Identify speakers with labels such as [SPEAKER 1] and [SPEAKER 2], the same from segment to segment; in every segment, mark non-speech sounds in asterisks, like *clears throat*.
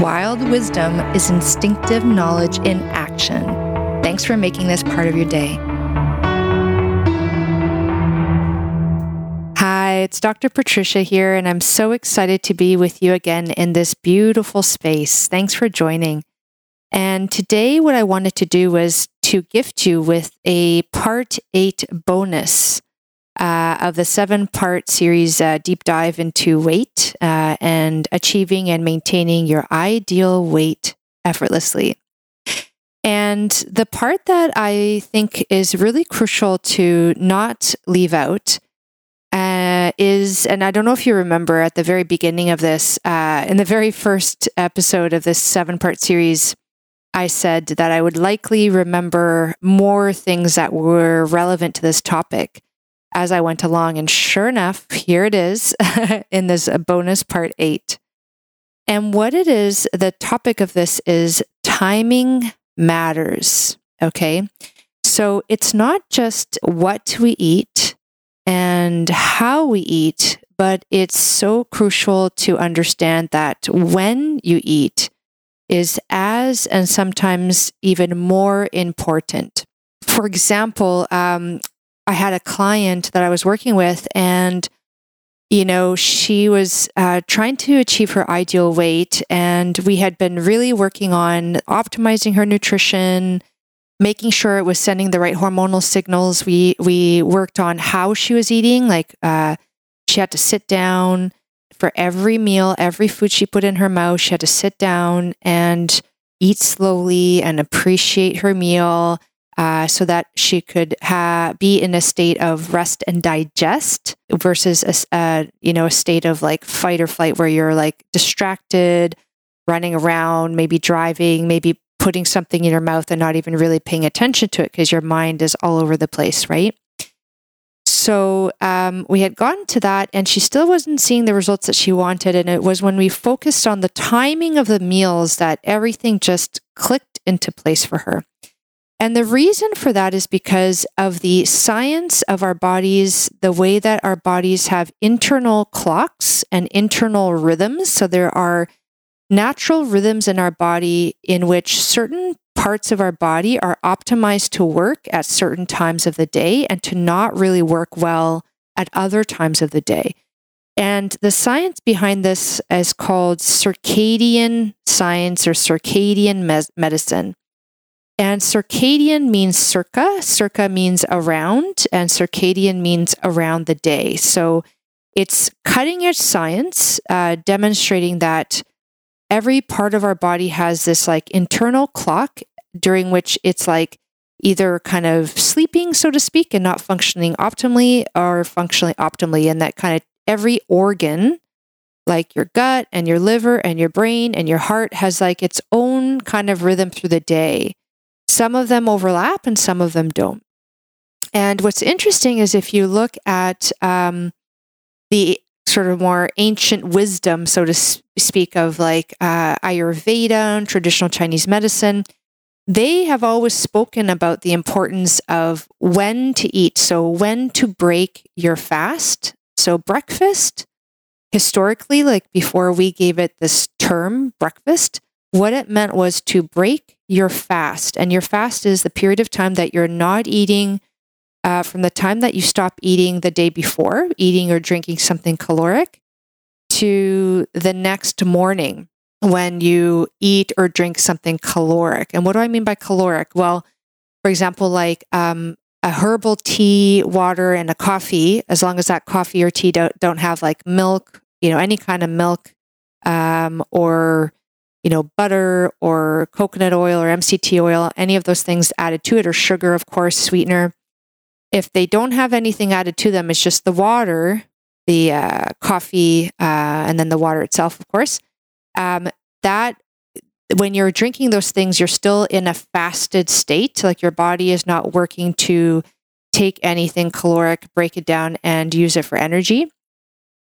[SPEAKER 1] Wild wisdom is instinctive knowledge in action. Thanks for making this part of your day. Hi, it's Dr. Patricia here, and I'm so excited to be with you again in this beautiful space. Thanks for joining. And today, what I wanted to do was to gift you with a part eight bonus uh, of the seven part series uh, deep dive into weight uh, and achieving and maintaining your ideal weight effortlessly. And the part that I think is really crucial to not leave out uh, is, and I don't know if you remember at the very beginning of this, uh, in the very first episode of this seven part series, I said that I would likely remember more things that were relevant to this topic as I went along. And sure enough, here it is *laughs* in this bonus part eight. And what it is, the topic of this is timing matters. Okay. So it's not just what we eat and how we eat, but it's so crucial to understand that when you eat is as and sometimes even more important. For example, um, I had a client that I was working with, and you know, she was uh, trying to achieve her ideal weight, and we had been really working on optimizing her nutrition, making sure it was sending the right hormonal signals. We we worked on how she was eating, like uh, she had to sit down for every meal, every food she put in her mouth. She had to sit down and eat slowly and appreciate her meal. Uh, so that she could ha- be in a state of rest and digest versus a, you know a state of like fight or flight where you're like distracted running around maybe driving maybe putting something in your mouth and not even really paying attention to it because your mind is all over the place, right? So um, we had gotten to that, and she still wasn't seeing the results that she wanted. And it was when we focused on the timing of the meals that everything just clicked into place for her. And the reason for that is because of the science of our bodies, the way that our bodies have internal clocks and internal rhythms. So there are natural rhythms in our body in which certain parts of our body are optimized to work at certain times of the day and to not really work well at other times of the day. And the science behind this is called circadian science or circadian me- medicine. And circadian means circa, circa means around, and circadian means around the day. So it's cutting edge science uh, demonstrating that every part of our body has this like internal clock during which it's like either kind of sleeping, so to speak, and not functioning optimally or functioning optimally. And that kind of every organ, like your gut and your liver and your brain and your heart, has like its own kind of rhythm through the day. Some of them overlap and some of them don't. And what's interesting is if you look at um, the sort of more ancient wisdom, so to speak, of like uh, Ayurveda and traditional Chinese medicine, they have always spoken about the importance of when to eat. So, when to break your fast. So, breakfast, historically, like before we gave it this term, breakfast, what it meant was to break your fast. And your fast is the period of time that you're not eating uh, from the time that you stop eating the day before, eating or drinking something caloric, to the next morning when you eat or drink something caloric. And what do I mean by caloric? Well, for example, like um, a herbal tea, water, and a coffee, as long as that coffee or tea don't, don't have like milk, you know, any kind of milk um, or, you know, butter or coconut oil or MCT oil, any of those things added to it, or sugar, of course, sweetener if they don't have anything added to them, it's just the water, the uh, coffee, uh, and then the water itself, of course. Um, that when you're drinking those things, you're still in a fasted state. Like your body is not working to take anything caloric, break it down, and use it for energy.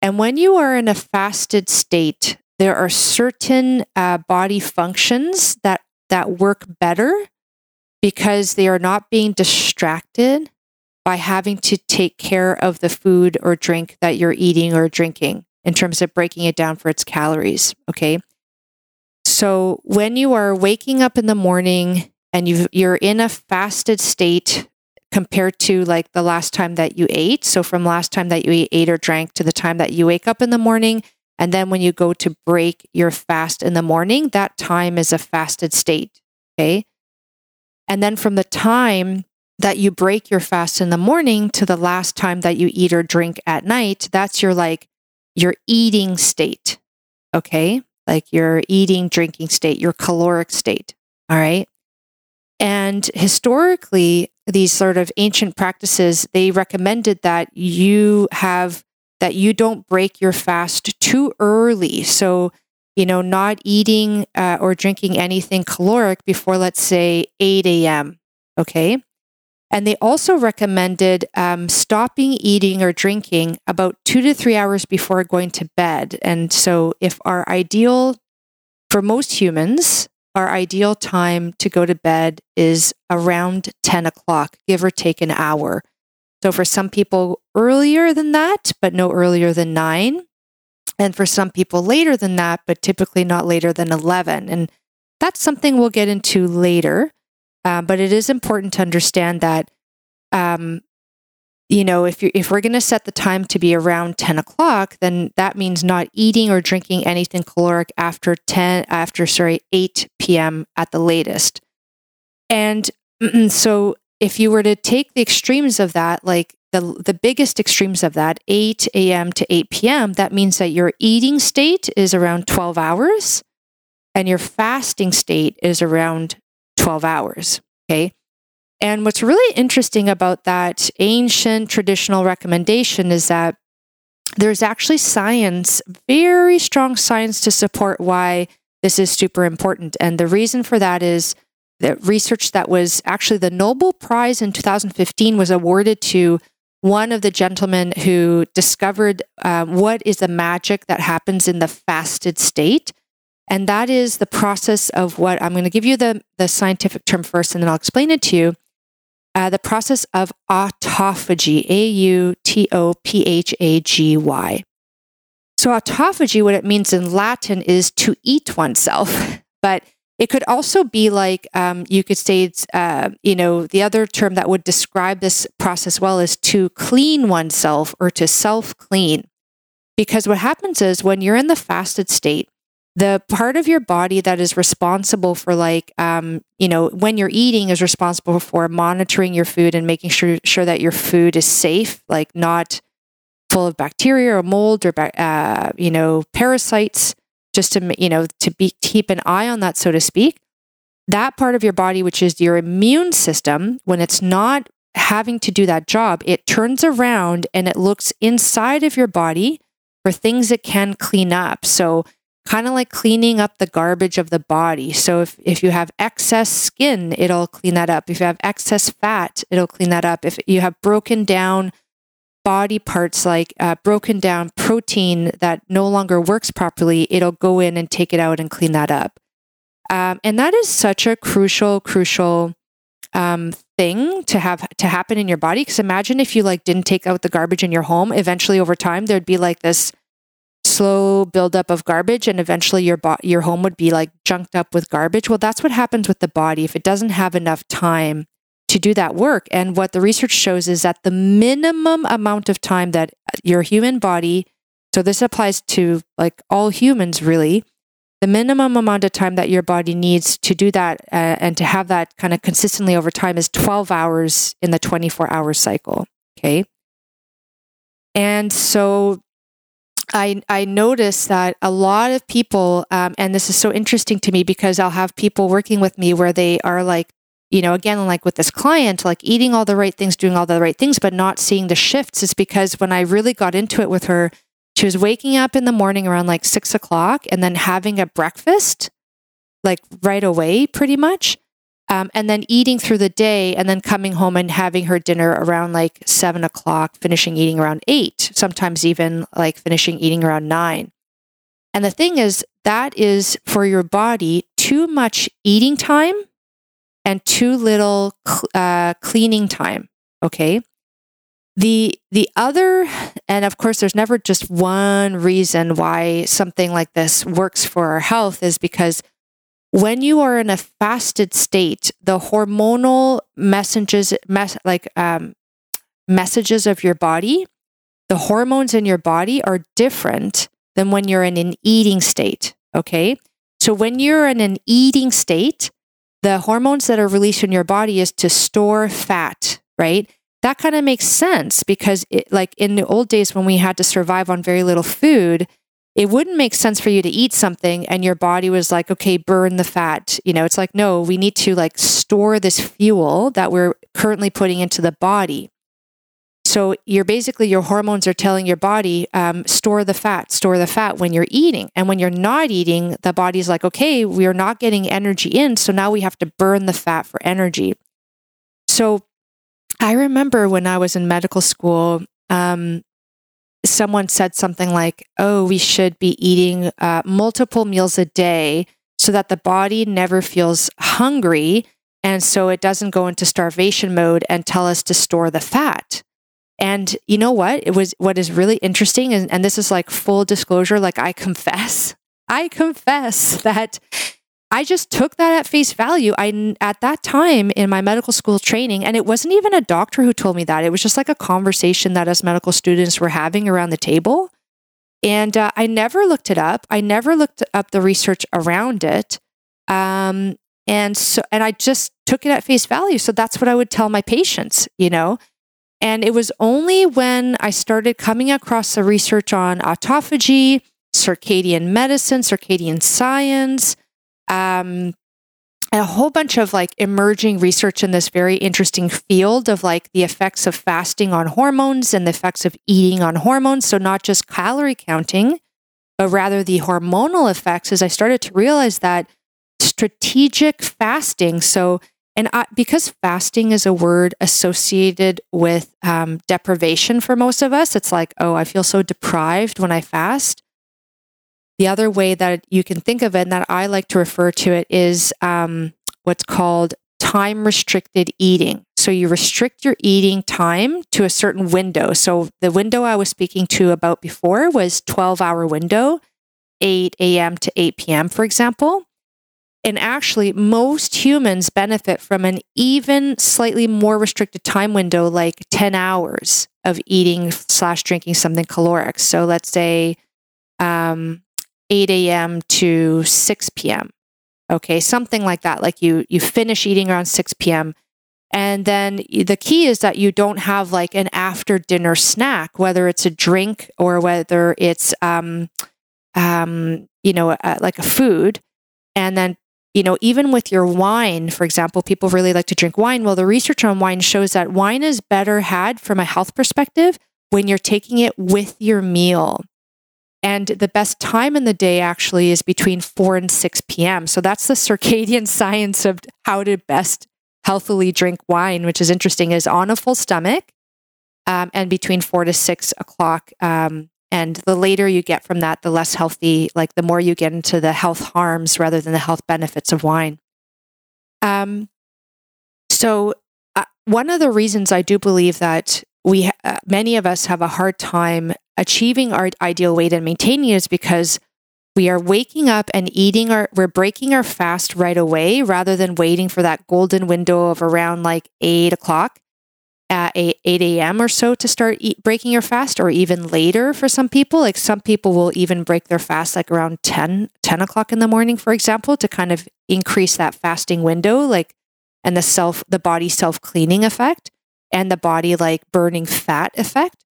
[SPEAKER 1] And when you are in a fasted state, there are certain uh, body functions that that work better because they are not being distracted by having to take care of the food or drink that you're eating or drinking in terms of breaking it down for its calories. Okay. So when you are waking up in the morning and you you're in a fasted state compared to like the last time that you ate, so from last time that you ate or drank to the time that you wake up in the morning, and then when you go to break your fast in the morning, that time is a fasted state. Okay. And then from the time that you break your fast in the morning to the last time that you eat or drink at night, that's your like your eating state. Okay. Like your eating, drinking state, your caloric state. All right. And historically, these sort of ancient practices, they recommended that you have, that you don't break your fast too early. So, you know, not eating uh, or drinking anything caloric before, let's say, 8 a.m. Okay. And they also recommended um, stopping eating or drinking about two to three hours before going to bed. And so, if our ideal, for most humans, our ideal time to go to bed is around 10 o'clock, give or take an hour. So, for some people, earlier than that, but no earlier than nine. And for some people, later than that, but typically not later than 11. And that's something we'll get into later. Um, but it is important to understand that, um, you know, if you if we're going to set the time to be around ten o'clock, then that means not eating or drinking anything caloric after ten after sorry eight p.m. at the latest. And *clears throat* so, if you were to take the extremes of that, like the the biggest extremes of that, eight a.m. to eight p.m., that means that your eating state is around twelve hours, and your fasting state is around 12 hours. Okay. And what's really interesting about that ancient traditional recommendation is that there's actually science, very strong science to support why this is super important. And the reason for that is that research that was actually the Nobel Prize in 2015 was awarded to one of the gentlemen who discovered uh, what is the magic that happens in the fasted state. And that is the process of what I'm going to give you the, the scientific term first, and then I'll explain it to you. Uh, the process of autophagy, A U T O P H A G Y. So, autophagy, what it means in Latin is to eat oneself, *laughs* but it could also be like um, you could say uh, you know, the other term that would describe this process well is to clean oneself or to self clean. Because what happens is when you're in the fasted state, the part of your body that is responsible for like um, you know when you're eating is responsible for monitoring your food and making sure sure that your food is safe like not full of bacteria or mold or uh, you know parasites just to you know to be keep an eye on that so to speak that part of your body which is your immune system when it's not having to do that job it turns around and it looks inside of your body for things it can clean up so kind of like cleaning up the garbage of the body. So if, if you have excess skin, it'll clean that up. If you have excess fat, it'll clean that up. If you have broken down body parts like uh, broken down protein that no longer works properly, it'll go in and take it out and clean that up. Um, and that is such a crucial, crucial um, thing to have to happen in your body. Because imagine if you like didn't take out the garbage in your home. Eventually, over time, there'd be like this slow buildup of garbage and eventually your bo- your home would be like junked up with garbage well that's what happens with the body if it doesn't have enough time to do that work. And what the research shows is that the minimum amount of time that your human body so this applies to like all humans really the minimum amount of time that your body needs to do that uh, and to have that kind of consistently over time is 12 hours in the 24 hour cycle okay? And so I, I notice that a lot of people, um, and this is so interesting to me because I'll have people working with me where they are like, you know, again, like with this client, like eating all the right things, doing all the right things, but not seeing the shifts is because when I really got into it with her, She was waking up in the morning around like six o'clock and then having a breakfast like right away, pretty much. Um, and then eating through the day and then coming home and having her dinner around like seven o'clock, finishing eating around eight, sometimes even like finishing eating around nine. And the thing is, that is for your body too much eating time and too little uh, cleaning time. Okay. The the other, and of course, there's never just one reason why something like this works for our health, is because when you are in a fasted state, the hormonal messages, mes- like um, messages of your body, the hormones in your body are different than when you're in an eating state. Okay. So when you're in an eating state, the hormones that are released in your body is to store fat, right? That kind of makes sense because, it, like in the old days when we had to survive on very little food, it wouldn't make sense for you to eat something and your body was like, okay, burn the fat. You know, it's like, no, we need to like store this fuel that we're currently putting into the body. So you're basically your hormones are telling your body um, store the fat, store the fat when you're eating, and when you're not eating, the body's like, okay, we are not getting energy in, so now we have to burn the fat for energy. So I remember when I was in medical school, um, someone said something like, "Oh, we should be eating uh, multiple meals a day so that the body never feels hungry." And so it doesn't go into starvation mode and tell us to store the fat. And you know what? It was what is really interesting, and, and this is like full disclosure, like I confess, I confess *laughs* that I just took that at face value. I at that time in my medical school training, and it wasn't even a doctor who told me that. It was just like a conversation that us medical students were having around the table. And uh, I never looked it up. I never looked up the research around it. Um, and so, and I just took it at face value. So that's what I would tell my patients, you know. And it was only when I started coming across the research on autophagy, circadian medicine, circadian science, um, a whole bunch of like emerging research in this very interesting field of like the effects of fasting on hormones and the effects of eating on hormones. So, not just calorie counting, but rather the hormonal effects, as I started to realize that strategic fasting, so and I, because fasting is a word associated with um, deprivation for most of us, it's like, oh, I feel so deprived when I fast. The other way that you can think of it, and that I like to refer to it, is um, what's called time restricted eating. So you restrict your eating time to a certain window. So the window I was speaking to about before was 12 hour window, 8 a.m. to 8 p.m., for example. And actually, most humans benefit from an even slightly more restricted time window, like 10 hours of eating slash drinking something caloric. So let's say um, 8 a.m. to 6 p.m. Okay, something like that. Like you you finish eating around 6 p.m. And then the key is that you don't have like an after dinner snack, whether it's a drink or whether it's um, um, you know, uh, like a food. And then you know, even with your wine, for example, people really like to drink wine. Well, the research on wine shows that wine is better had from a health perspective when you're taking it with your meal. And the best time in the day actually is between 4 and 6 p.m. So that's the circadian *laughs* science of how to best healthily drink wine, which is interesting, is on a full stomach um, and between 4 to 6 o'clock um, and the later you get from that, the less healthy, like the more you get into the health harms rather than the health benefits of wine. Um, so, uh, one of the reasons I do believe that we, uh, many of us have a hard time achieving our ideal weight and maintaining it is because we are waking up and eating our, we're breaking our fast right away rather than waiting for that golden window of around like eight o'clock at 8, a.m. or so to start eat, breaking your fast, or even later for some people. Like some people will even break their fast like around 10, 10 o'clock in the morning, for example, to kind of increase that fasting window, like, and the self, the body self cleaning effect and the body like burning fat effect.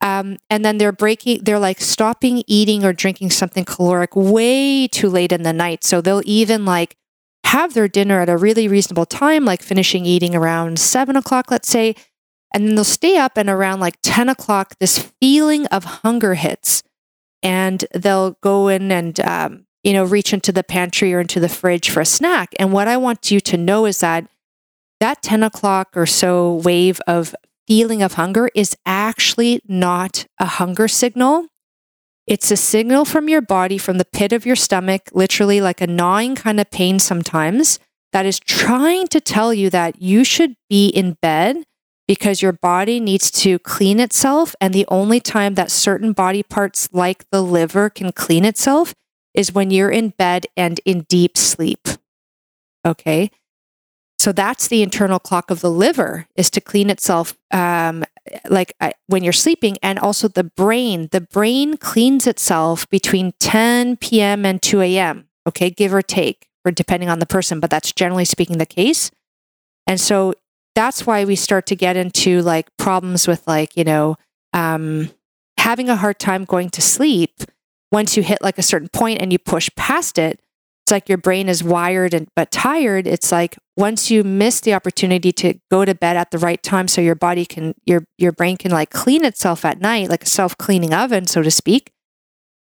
[SPEAKER 1] Um, and then they're breaking, they're like stopping eating or drinking something caloric way too late in the night. So they'll even like have their dinner at a really reasonable time, like finishing eating around seven o'clock, let's say, and then they'll stay up and around like 10 o'clock, this feeling of hunger hits. and they'll go in and, um, you know, reach into the pantry or into the fridge for a snack. And what I want you to know is that that 10 o'clock or so wave of feeling of hunger is actually not a hunger signal. It's a signal from your body, from the pit of your stomach, literally like a gnawing kind of pain sometimes, that is trying to tell you that you should be in bed because your body needs to clean itself. And the only time that certain body parts, like the liver, can clean itself is when you're in bed and in deep sleep. Okay. So that's the internal clock of the liver is to clean itself um, like uh, when you're sleeping and also the brain the brain cleans itself between 10 p.m and 2 a.m okay give or take or depending on the person but that's generally speaking the case and so that's why we start to get into like problems with like you know um, having a hard time going to sleep once you hit like a certain point and you push past it it's like your brain is wired and but tired. It's like once you miss the opportunity to go to bed at the right time so your body can your your brain can like clean itself at night like a self-cleaning oven so to speak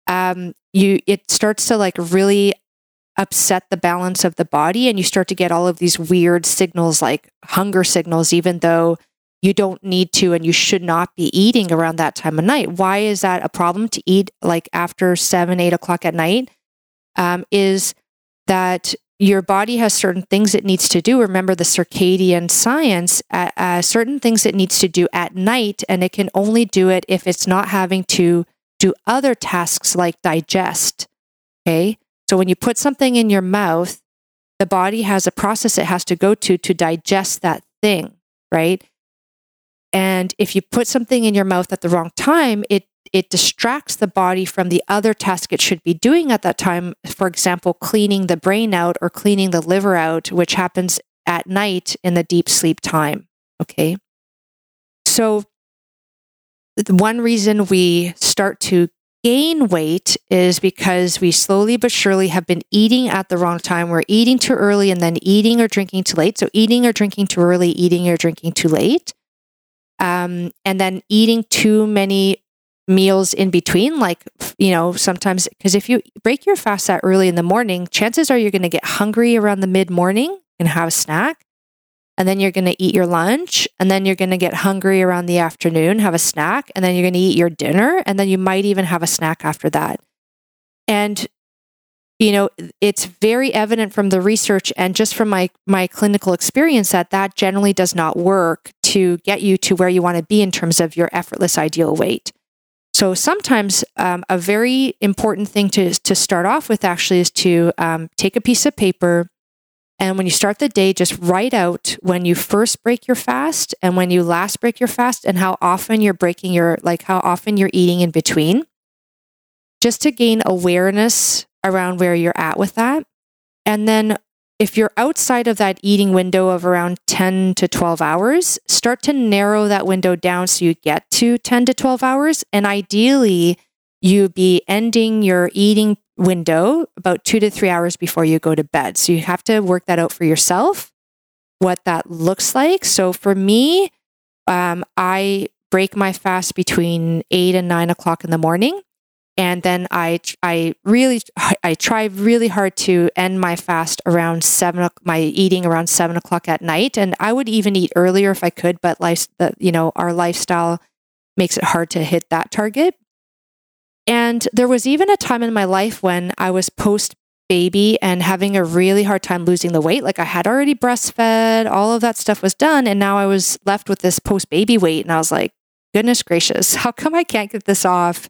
[SPEAKER 1] um you it starts to like really upset the balance of the body and you start to get all of these weird signals like hunger signals even though you don't need to and you should not be eating around that time of night why is that a problem to eat like after seven eight o'clock at night um, is that your body has certain things it needs to do. Remember the circadian science, uh, uh, certain things it needs to do at night, and it can only do it if it's not having to do other tasks like digest. Okay. So when you put something in your mouth, the body has a process it has to go to to digest that thing, right? And if you put something in your mouth at the wrong time, it it distracts the body from the other task it should be doing at that time. For example, cleaning the brain out or cleaning the liver out, which happens at night in the deep sleep time. Okay. So, one reason we start to gain weight is because we slowly but surely have been eating at the wrong time. We're eating too early and then eating or drinking too late. So, eating or drinking too early, eating or drinking too late. Um, and then eating too many meals in between like you know sometimes because if you break your fast that early in the morning chances are you're going to get hungry around the mid morning and have a snack and then you're going to eat your lunch and then you're going to get hungry around the afternoon have a snack and then you're going to eat your dinner and then you might even have a snack after that. And you know it's very evident from the research and just from my my clinical experience that that generally does not work to get you to where you want to be in terms of your effortless ideal weight. So sometimes um, a very important thing to, to start off with actually is to um, take a piece of paper and when you start the day, just write out when you first break your fast and when you last break your fast and how often you're breaking your, like how often you're eating in between, just to gain awareness around where you're at with that. And then if you're outside of that eating window of around 10 to 12 hours, start to narrow that window down so you get to 10 to 12 hours. And ideally, you be ending your eating window about two to three hours before you go to bed. So you have to work that out for yourself, what that looks like. So for me, um, I break my fast between eight and nine o'clock in the morning and then I I really I try really hard to end my fast around seven my eating around seven o'clock at night, and I would even eat earlier if I could, but life you know our lifestyle makes it hard to hit that target. And there was even a time in my life when I was post baby and having a really hard time losing the weight. Like I had already breastfed, all of that stuff was done, and now I was left with this post baby weight, and I was like, goodness gracious, *laughs* how come I can't get this off?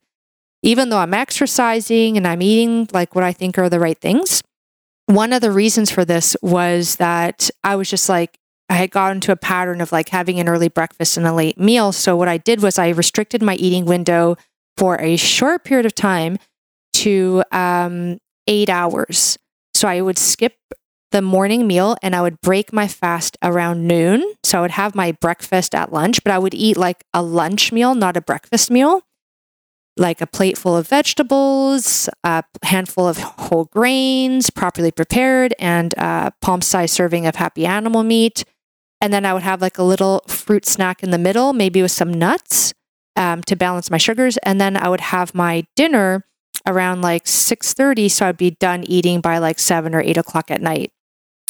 [SPEAKER 1] even though I'm exercising and I'm eating like what I think are the right things. One of the reasons for this was that I was just like, I had gotten into a pattern of like having an early breakfast and a late meal. So what I did was I restricted my eating window for a short period of time to um, eight hours. So I would skip the morning meal and I would break my fast around noon. So I would have my breakfast at lunch, but I would eat like a lunch meal, not a breakfast meal like a plate full of vegetables, a handful of whole grains, properly prepared, and a palm sized serving of happy animal meat. And then I would have like a little fruit snack in the middle, maybe with some nuts um, to balance my sugars. And then I would have my dinner around like 6.30 so i'd be done eating by like 7 or 8 o'clock at night.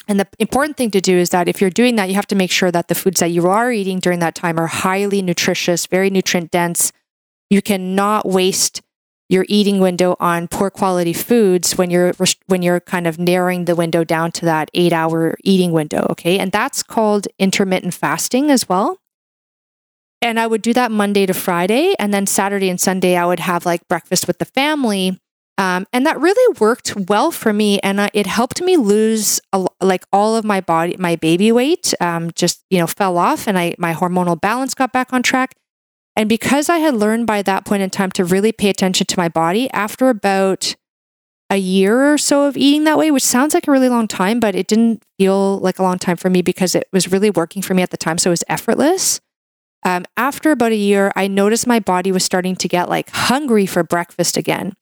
[SPEAKER 1] And the important thing to do is that if you're doing that you have to make sure that the foods that you are eating during that time are highly nutritious very nutrient dense. You cannot waste your eating window on poor quality foods when you're when you're kind of narrowing the window down to that 8 hour eating window okay? And that's called intermittent fasting as well and I would do that Monday to Friday. And then Saturday and Sunday, I would have like breakfast with the family. Um, and that really worked well for me. And uh, it helped me lose a, like all of my body, my baby weight um, just, you know, fell off and I, my hormonal balance got back on track. And because I had learned by that point in time to really pay attention to my body after about a year or so of eating that way, which sounds like a really long time, but it didn't feel like a long time for me because it was really working for me at the time. So it was effortless. Um, after about a year, I noticed my body was starting to get like hungry for breakfast again.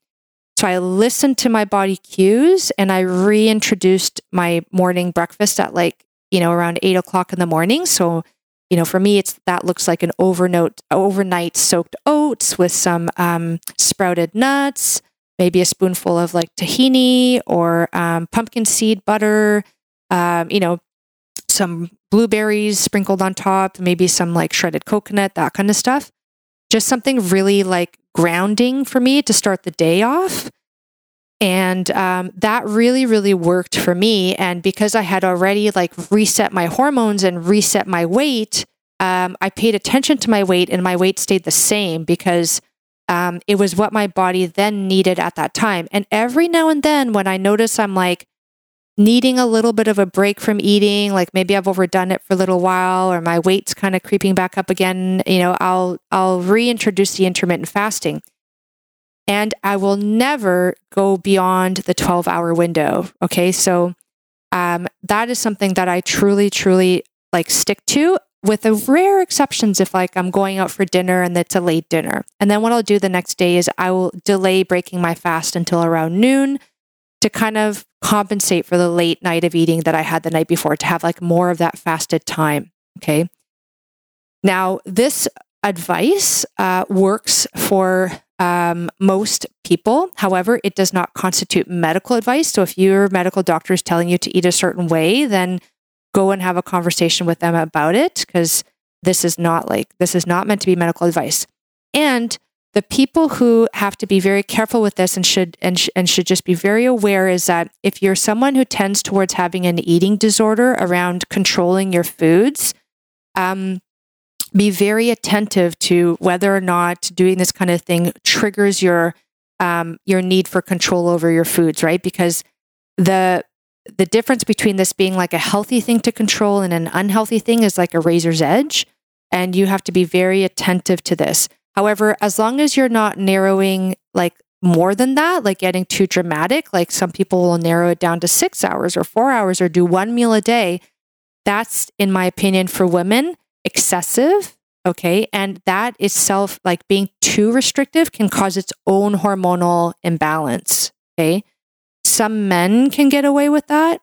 [SPEAKER 1] So I listened to my body cues and I reintroduced my morning breakfast at like, you know, around eight o'clock in the morning. So, you know, for me, it's that looks like an overnight, overnight soaked oats with some um, sprouted nuts, maybe a spoonful of like tahini or um, pumpkin seed butter, um, you know, some blueberries sprinkled on top, maybe some like shredded coconut, that kind of stuff. Just something really like grounding for me to start the day off. And um, that really, really worked for me. And because I had already like reset my hormones and reset my weight, um, I paid attention to my weight and my weight stayed the same because um, it was what my body then needed at that time. And every now and then, when I notice I'm like, needing a little bit of a break from eating, like maybe I've overdone it for a little while or my weight's kind of creeping back up again, you know, I'll I'll reintroduce the intermittent fasting. And I will never go beyond the 12-hour window, okay? So um, that is something that I truly truly like stick to with the rare exceptions if like I'm going out for dinner and it's a late dinner. And then what I'll do the next day is I will delay breaking my fast until around noon to kind of compensate for the late night of eating that I had the night before to have like more of that fasted time. Okay. Now, this advice uh, works for um, most people. However, it does not constitute medical advice. So if your medical doctor is telling you to eat a certain way, then go and have a conversation with them about it because this is not like, this is not meant to be medical advice. And the people who have to be very careful with this and should and, sh- and should just be very aware is that if you're someone who tends towards having an eating disorder around controlling your foods um, be very attentive to whether or not doing this kind of thing triggers your um, your need for control over your foods right? Because the the difference between this being like a healthy thing to control and an unhealthy thing is like a razor's edge and you have to be very attentive to this However, as long as you're not narrowing like more than that, like getting too dramatic, like some people will narrow it down to six hours or four hours or do one meal a day, that's, in my opinion, for women, excessive. Okay. And that itself, like being too restrictive, can cause its own hormonal imbalance. Okay. Some men can get away with that.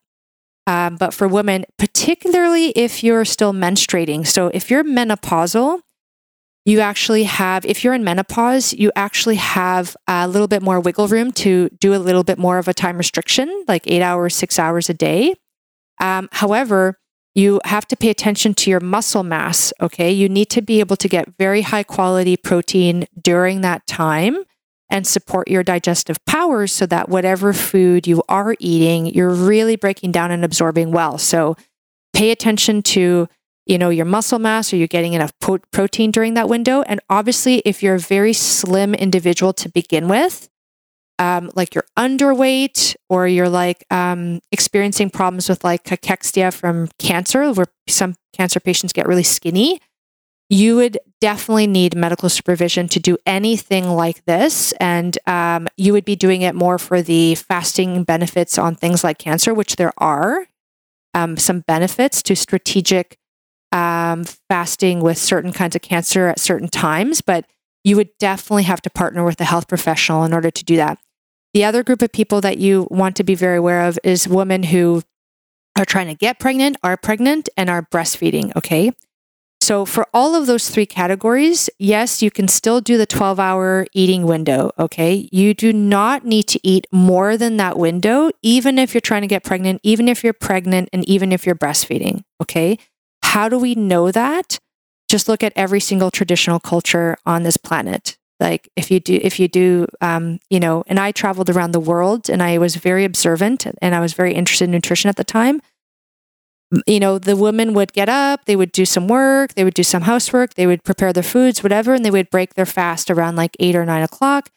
[SPEAKER 1] Um, but for women, particularly if you're still menstruating, so if you're menopausal, you actually have, if you're in menopause, you actually have a little bit more wiggle room to do a little bit more of a time restriction, like eight hours, six hours a day. Um, however, you have to pay attention to your muscle mass. Okay. You need to be able to get very high quality protein during that time and support your digestive powers so that whatever food you are eating, you're really breaking down and absorbing well. So pay attention to you know your muscle mass are you getting enough po- protein during that window? And obviously if you're a very slim individual to begin with um, like you're underweight or you're like um, experiencing problems with like cachexia from cancer where some cancer patients get really skinny you would definitely need medical supervision to do anything like this. And um, you would be doing it more for the fasting benefits on things like cancer which there are um, some benefits to strategic um, fasting with certain kinds of cancer at certain times, but you would definitely have to partner with a health professional in order to do that. The other group of people that you want to be very aware of is women who are trying to get pregnant, are pregnant, and are breastfeeding. Okay. so for all of those three categories, yes, you can still do the 12 hour eating window. Okay. You do not need to eat more than that window, even if you're trying to get pregnant, even if you're pregnant, and even if you're breastfeeding. Okay. How do we know that? Just look at every single traditional culture on this planet. Like if you do, if you do, um, you know, and I traveled around the world and I was very observant and I was very interested in nutrition at the time you know, the women would get up, they would do some work, they would do some housework, they would prepare their foods, whatever, and they would break their fast around like eight or nine o'clock.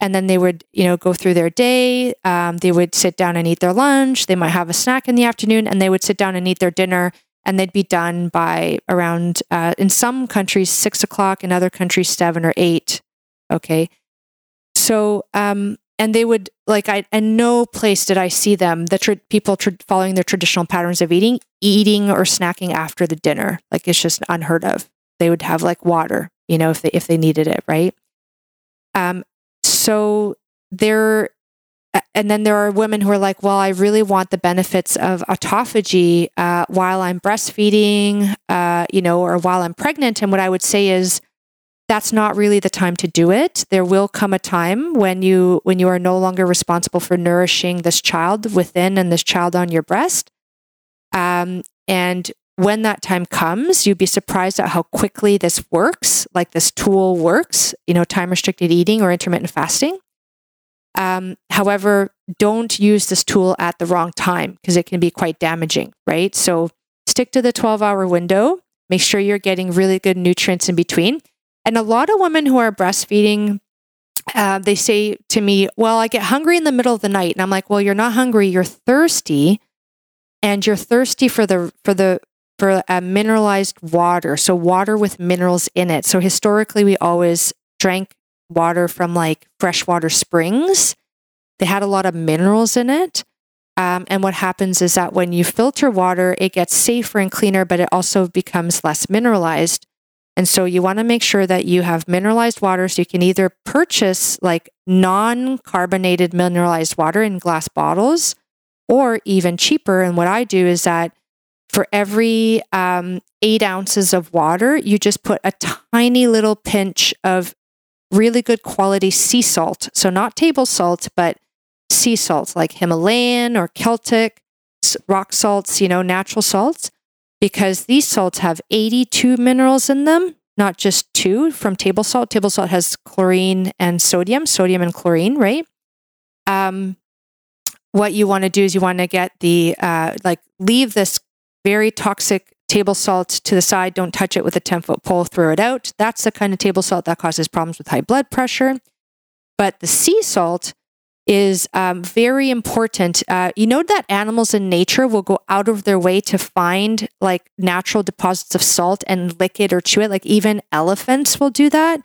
[SPEAKER 1] And then they would, you know, go through their day. Um, they would sit down and eat their lunch. They might have a snack in the afternoon, and they would sit down and eat their dinner. And they'd be done by around, uh, in some countries, six o'clock. In other countries, seven or eight. Okay. So, um, and they would like I and no place did I see them the people following their traditional patterns of eating eating or snacking after the dinner like it's just unheard of they would have like water you know if they if they needed it right um so there and then there are women who are like well I really want the benefits of autophagy uh, while I'm breastfeeding uh, you know or while I'm pregnant. And what I would say is that's not really the time to do it. There will come a time when you when you are no longer responsible for nourishing this child within and this child on your breast. Um, and when that time comes you'd be surprised at how quickly this works like this tool works you know time restricted eating or intermittent fasting um, however don't use this tool at the wrong time because it can be quite damaging right so stick to the 12 hour window make sure you're getting really good nutrients in between and a lot of women who are breastfeeding, uh, they say to me, Well, I get hungry in the middle of the night. And I'm like, Well, you're not hungry, you're thirsty. And you're thirsty for the, for the, for a mineralized water. So water with minerals in it. So historically, we always drank water from like freshwater springs. They had a lot of minerals in it. Um, and what happens is that when you filter water, it gets safer and cleaner, but it also becomes less mineralized. And so you want to make sure that you have mineralized water. So you can either purchase like non carbonated mineralized water in glass bottles or even cheaper. And what I do is that for every um, eight ounces of water, you just put a tiny little pinch of really good quality sea salt. So not table salt, but sea salt like Himalayan or Celtic rock salts, you know, natural salts because these salts have 82 minerals in them, not just two from table salt. Table salt has chlorine and sodium, sodium and chlorine, right? Um, what you want to do is you want to get the, uh, like, leave this very toxic table salt to the side. Don't touch it with a 10 foot pole, throw it out. That's the kind of table salt that causes problems with high blood pressure. But the sea salt is um, very important. Uh, you know that animals in nature will go out of their way to find like natural deposits of salt and lick it or chew it. Like even elephants will do that.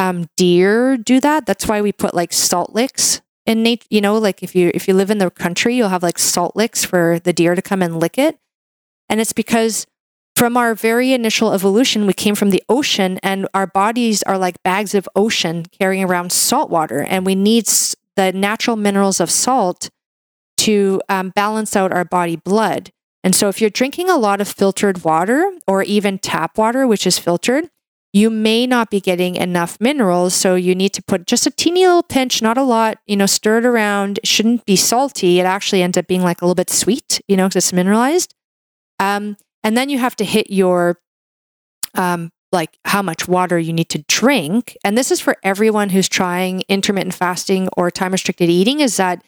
[SPEAKER 1] Um, deer do that. That's why we put like salt licks in nature. You know, like if you if you live in the country, you'll have like salt licks for the deer to come and lick it. And it's because from our very initial evolution, we came from the ocean, and our bodies are like bags of ocean carrying around salt water, and we need the natural minerals of salt to um, balance out our body blood. And so, if you're drinking a lot of filtered water or even tap water, which is filtered, you may not be getting enough minerals. So, you need to put just a teeny little pinch, not a lot, you know, stir it around. It shouldn't be salty. It actually ends up being like a little bit sweet, you know, because it's mineralized. Um, and then you have to hit your um, like how much water you need to drink. And this is for everyone who's trying intermittent fasting or time restricted eating is that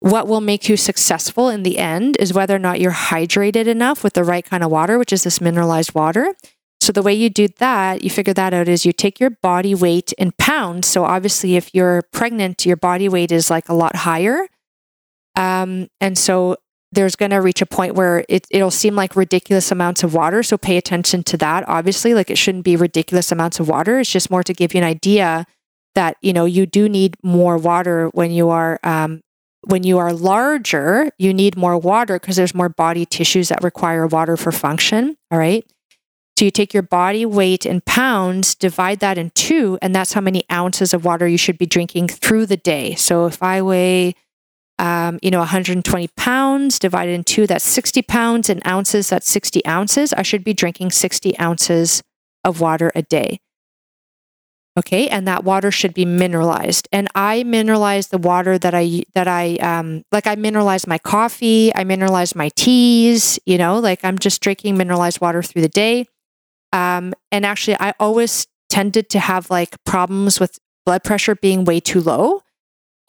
[SPEAKER 1] what will make you successful in the end is whether or not you're hydrated enough with the right kind of water which is this mineralized water. So the way you do that you figure that out is you take your body weight in pounds. So obviously if you're pregnant your body weight is like a lot higher. Um, and so there's going to reach a point where it, it'll seem like ridiculous amounts of water. So pay attention to that. Obviously, like it shouldn't be ridiculous amounts of water. It's just more to give you an idea that you know you do need more water when you are um, when you are larger. You need more water because there's more body tissues that require water for function. All right. So you take your body weight in pounds, divide that in two, and that's how many ounces of water you should be drinking through the day. So if I weigh um, you know, 120 pounds divided in two, that's 60 pounds. In ounces, that's 60 ounces. I should be drinking 60 ounces of water a day. Okay, and that water should be mineralized. And I mineralize the water that I that I um like I mineralize my coffee, I mineralize my teas, you know, like I'm just drinking mineralized water through the day. Um and actually I always tended to have like problems with blood pressure being way too low.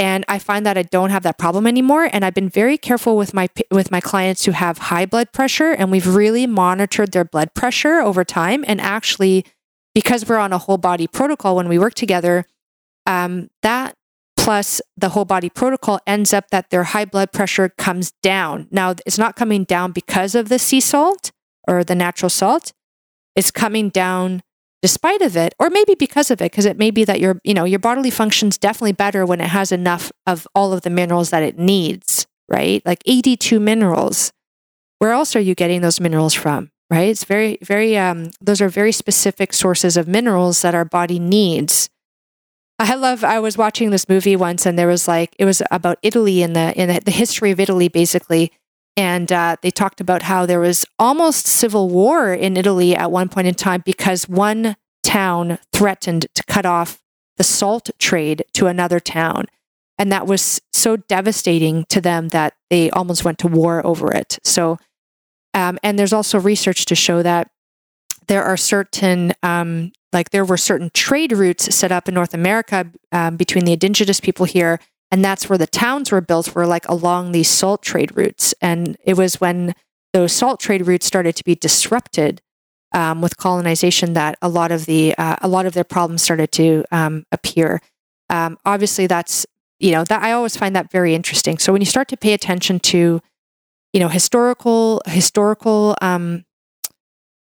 [SPEAKER 1] And I find that I don't have that problem anymore. And I've been very careful with my with my clients who have high blood pressure, and we've really monitored their blood pressure over time. And actually, because we're on a whole body protocol when we work together, um, that plus the whole body protocol ends up that their high blood pressure comes down. Now, it's not coming down because of the sea salt or the natural salt. It's coming down despite of it or maybe because of it because it may be that your you know your bodily functions definitely better when it has enough of all of the minerals that it needs right? Like 82 minerals. Where else are you getting those minerals from right? It's very very um those are very specific sources of minerals that our body needs. I love i was watching this movie once and there was like it was about italy and the in the, the history of italy basically and uh, they talked about how there was almost civil war in Italy at one point in time because one town threatened to cut off the salt trade to another town. And that was so devastating to them that they almost went to war over it. So, um, and there's also research to show that there are certain, um, like there were certain trade routes set up in North America um, between the indigenous people here and that's where the towns were built were like along these salt trade routes. And it was when those salt trade routes started to be disrupted um, with colonization that a lot of the uh, a lot of their problems started to um, appear. Um, obviously that's you know that i always find that very interesting. So when you start to pay attention to you know historical historical um,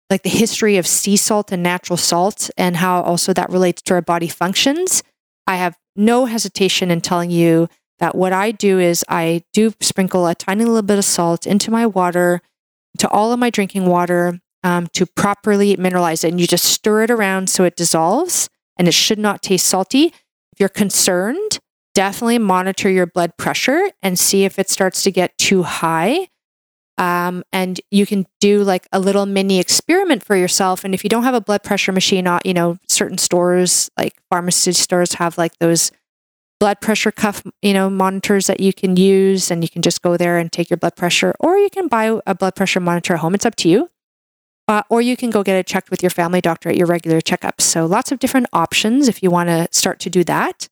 [SPEAKER 1] like the history of sea salt and natural salt and how also that relates to our body functions i have no hesitation in telling you that what I do is I do sprinkle a tiny little bit of salt into my water, to all of my drinking water, um, to properly mineralize it. And you just stir it around so it dissolves and it should not taste salty. If you're concerned, definitely monitor your blood pressure and see if it starts to get too high. Um, and you can do like a little mini experiment for yourself. And if you don't have a blood pressure machine, uh, you know, certain stores like pharmacy stores have like those blood pressure cuff, you know, monitors that you can use and you can just go there and take your blood pressure, or you can buy a blood pressure monitor at home. It's up to you. Uh, or you can go get it checked with your family doctor at your regular checkups. So lots of different options if you want to start to do that.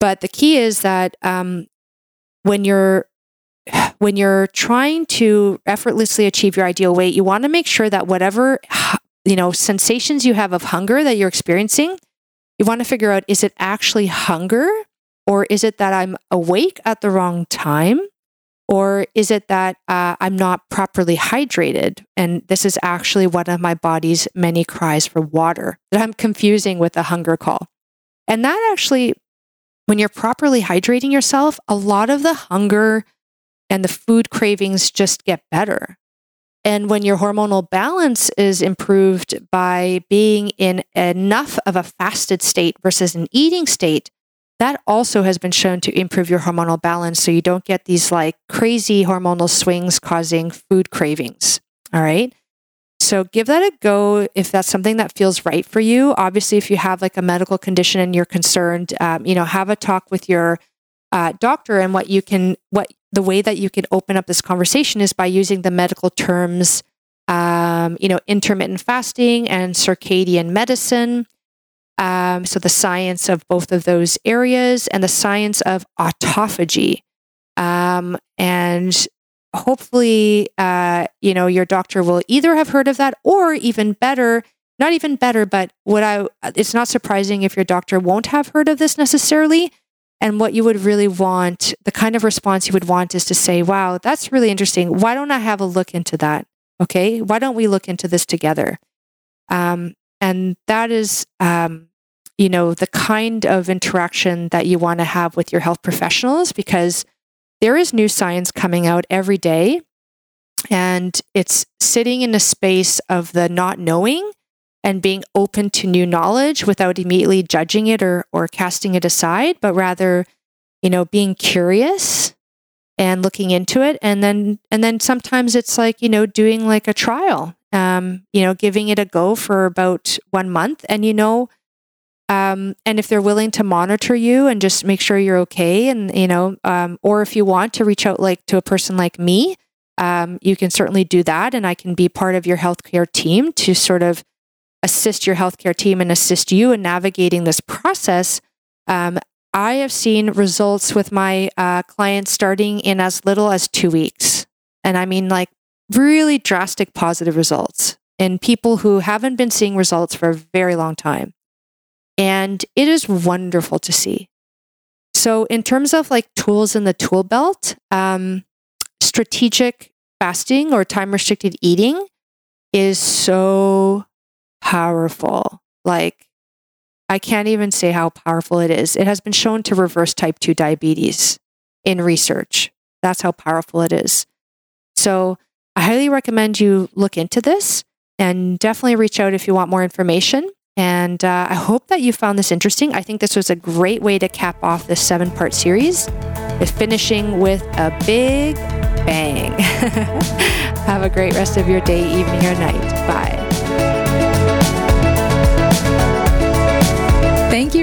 [SPEAKER 1] But the key is that um, when you're when you're trying to effortlessly achieve your ideal weight, you want to make sure that whatever you know sensations you have of hunger that you're experiencing, you want to figure out is it actually hunger or is it that I'm awake at the wrong time? Or is it that uh, I'm not properly hydrated? And this is actually one of my body's many cries for water that I'm confusing with a hunger call. And that actually, when you're properly hydrating yourself, a lot of the hunger and the food cravings just get better. And when your hormonal balance is improved by being in enough of a fasted state versus an eating state, that also has been shown to improve your hormonal balance so you don't get these like crazy hormonal swings causing food cravings. All right. So give that a go if that's something that feels right for you. Obviously, if you have like a medical condition and you're concerned, um, you know, have a talk with your uh, doctor and what you can what the way that you can open up this conversation is by using the medical terms, um, you know, intermittent fasting and circadian medicine. Um, so the science of both of those areas and the science of autophagy. Um, and hopefully, uh, you know, your doctor will either have heard of that or even better, not even better, but what I, it's not surprising if your doctor won't have heard of this necessarily and what you would really want, the kind of response you would want is to say, wow, that's really interesting. Why don't I have a look into that? Okay. Why don't we look into this together? Um, and that is, um, you know, the kind of interaction that you want to have with your health professionals because there is new science coming out every day. And it's sitting in a space of the not knowing and being open to new knowledge without immediately judging it or, or casting it aside, but rather, you know, being curious and looking into it. And then, and then sometimes it's like, you know, doing like a trial um, you know, giving it a go for about one month. And, you know, um, and if they're willing to monitor you and just make sure you're okay, and, you know, um, or if you want to reach out like to a person like me, um, you can certainly do that. And I can be part of your healthcare team to sort of assist your healthcare team and assist you in navigating this process. Um, I have seen results with my uh, clients starting in as little as two weeks. And I mean, like, really drastic positive results in people who haven't been seeing results for a very long time. And it is wonderful to see. So, in terms of like tools in the tool belt, um, strategic fasting or time restricted eating is so powerful. Like, I can't even say how powerful it is. It has been shown to reverse type 2 diabetes in research. That's how powerful it is. So, I highly recommend you look into this and definitely reach out if you want more information. And uh, I hope that you found this interesting. I think this was a great way to cap off this seven part series, finishing with a big bang. *laughs* Have a great rest of your day, evening, or night. Bye.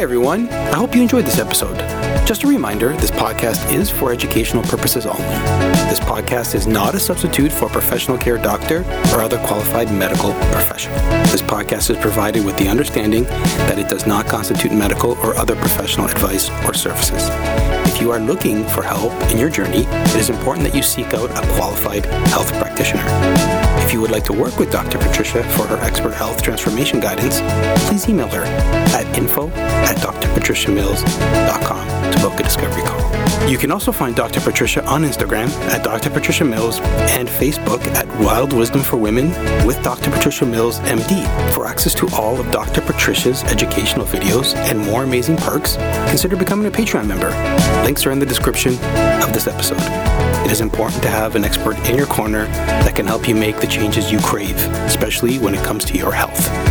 [SPEAKER 2] Hi, everyone. I hope you enjoyed this episode. Just a reminder this podcast is for educational purposes only. This podcast is not a substitute for a professional care doctor or other qualified medical professional. This podcast is provided with the understanding that it does not constitute medical or other professional advice or services. If you are looking for help in your journey, it is important that you seek out a qualified health practitioner. If you would like to work with Dr. Patricia for her expert health transformation guidance, please email her at info at drpatriciamills.com to book a discovery call. You can also find Dr. Patricia on Instagram at Dr. Patricia Mills and Facebook at Wild Wisdom for Women with Dr. Patricia Mills MD. For access to all of Dr. Patricia's educational videos and more amazing perks, consider becoming a Patreon member. Links are in the description of this episode. It is important to have an expert in your corner that can help you make the changes you crave, especially when it comes to your health.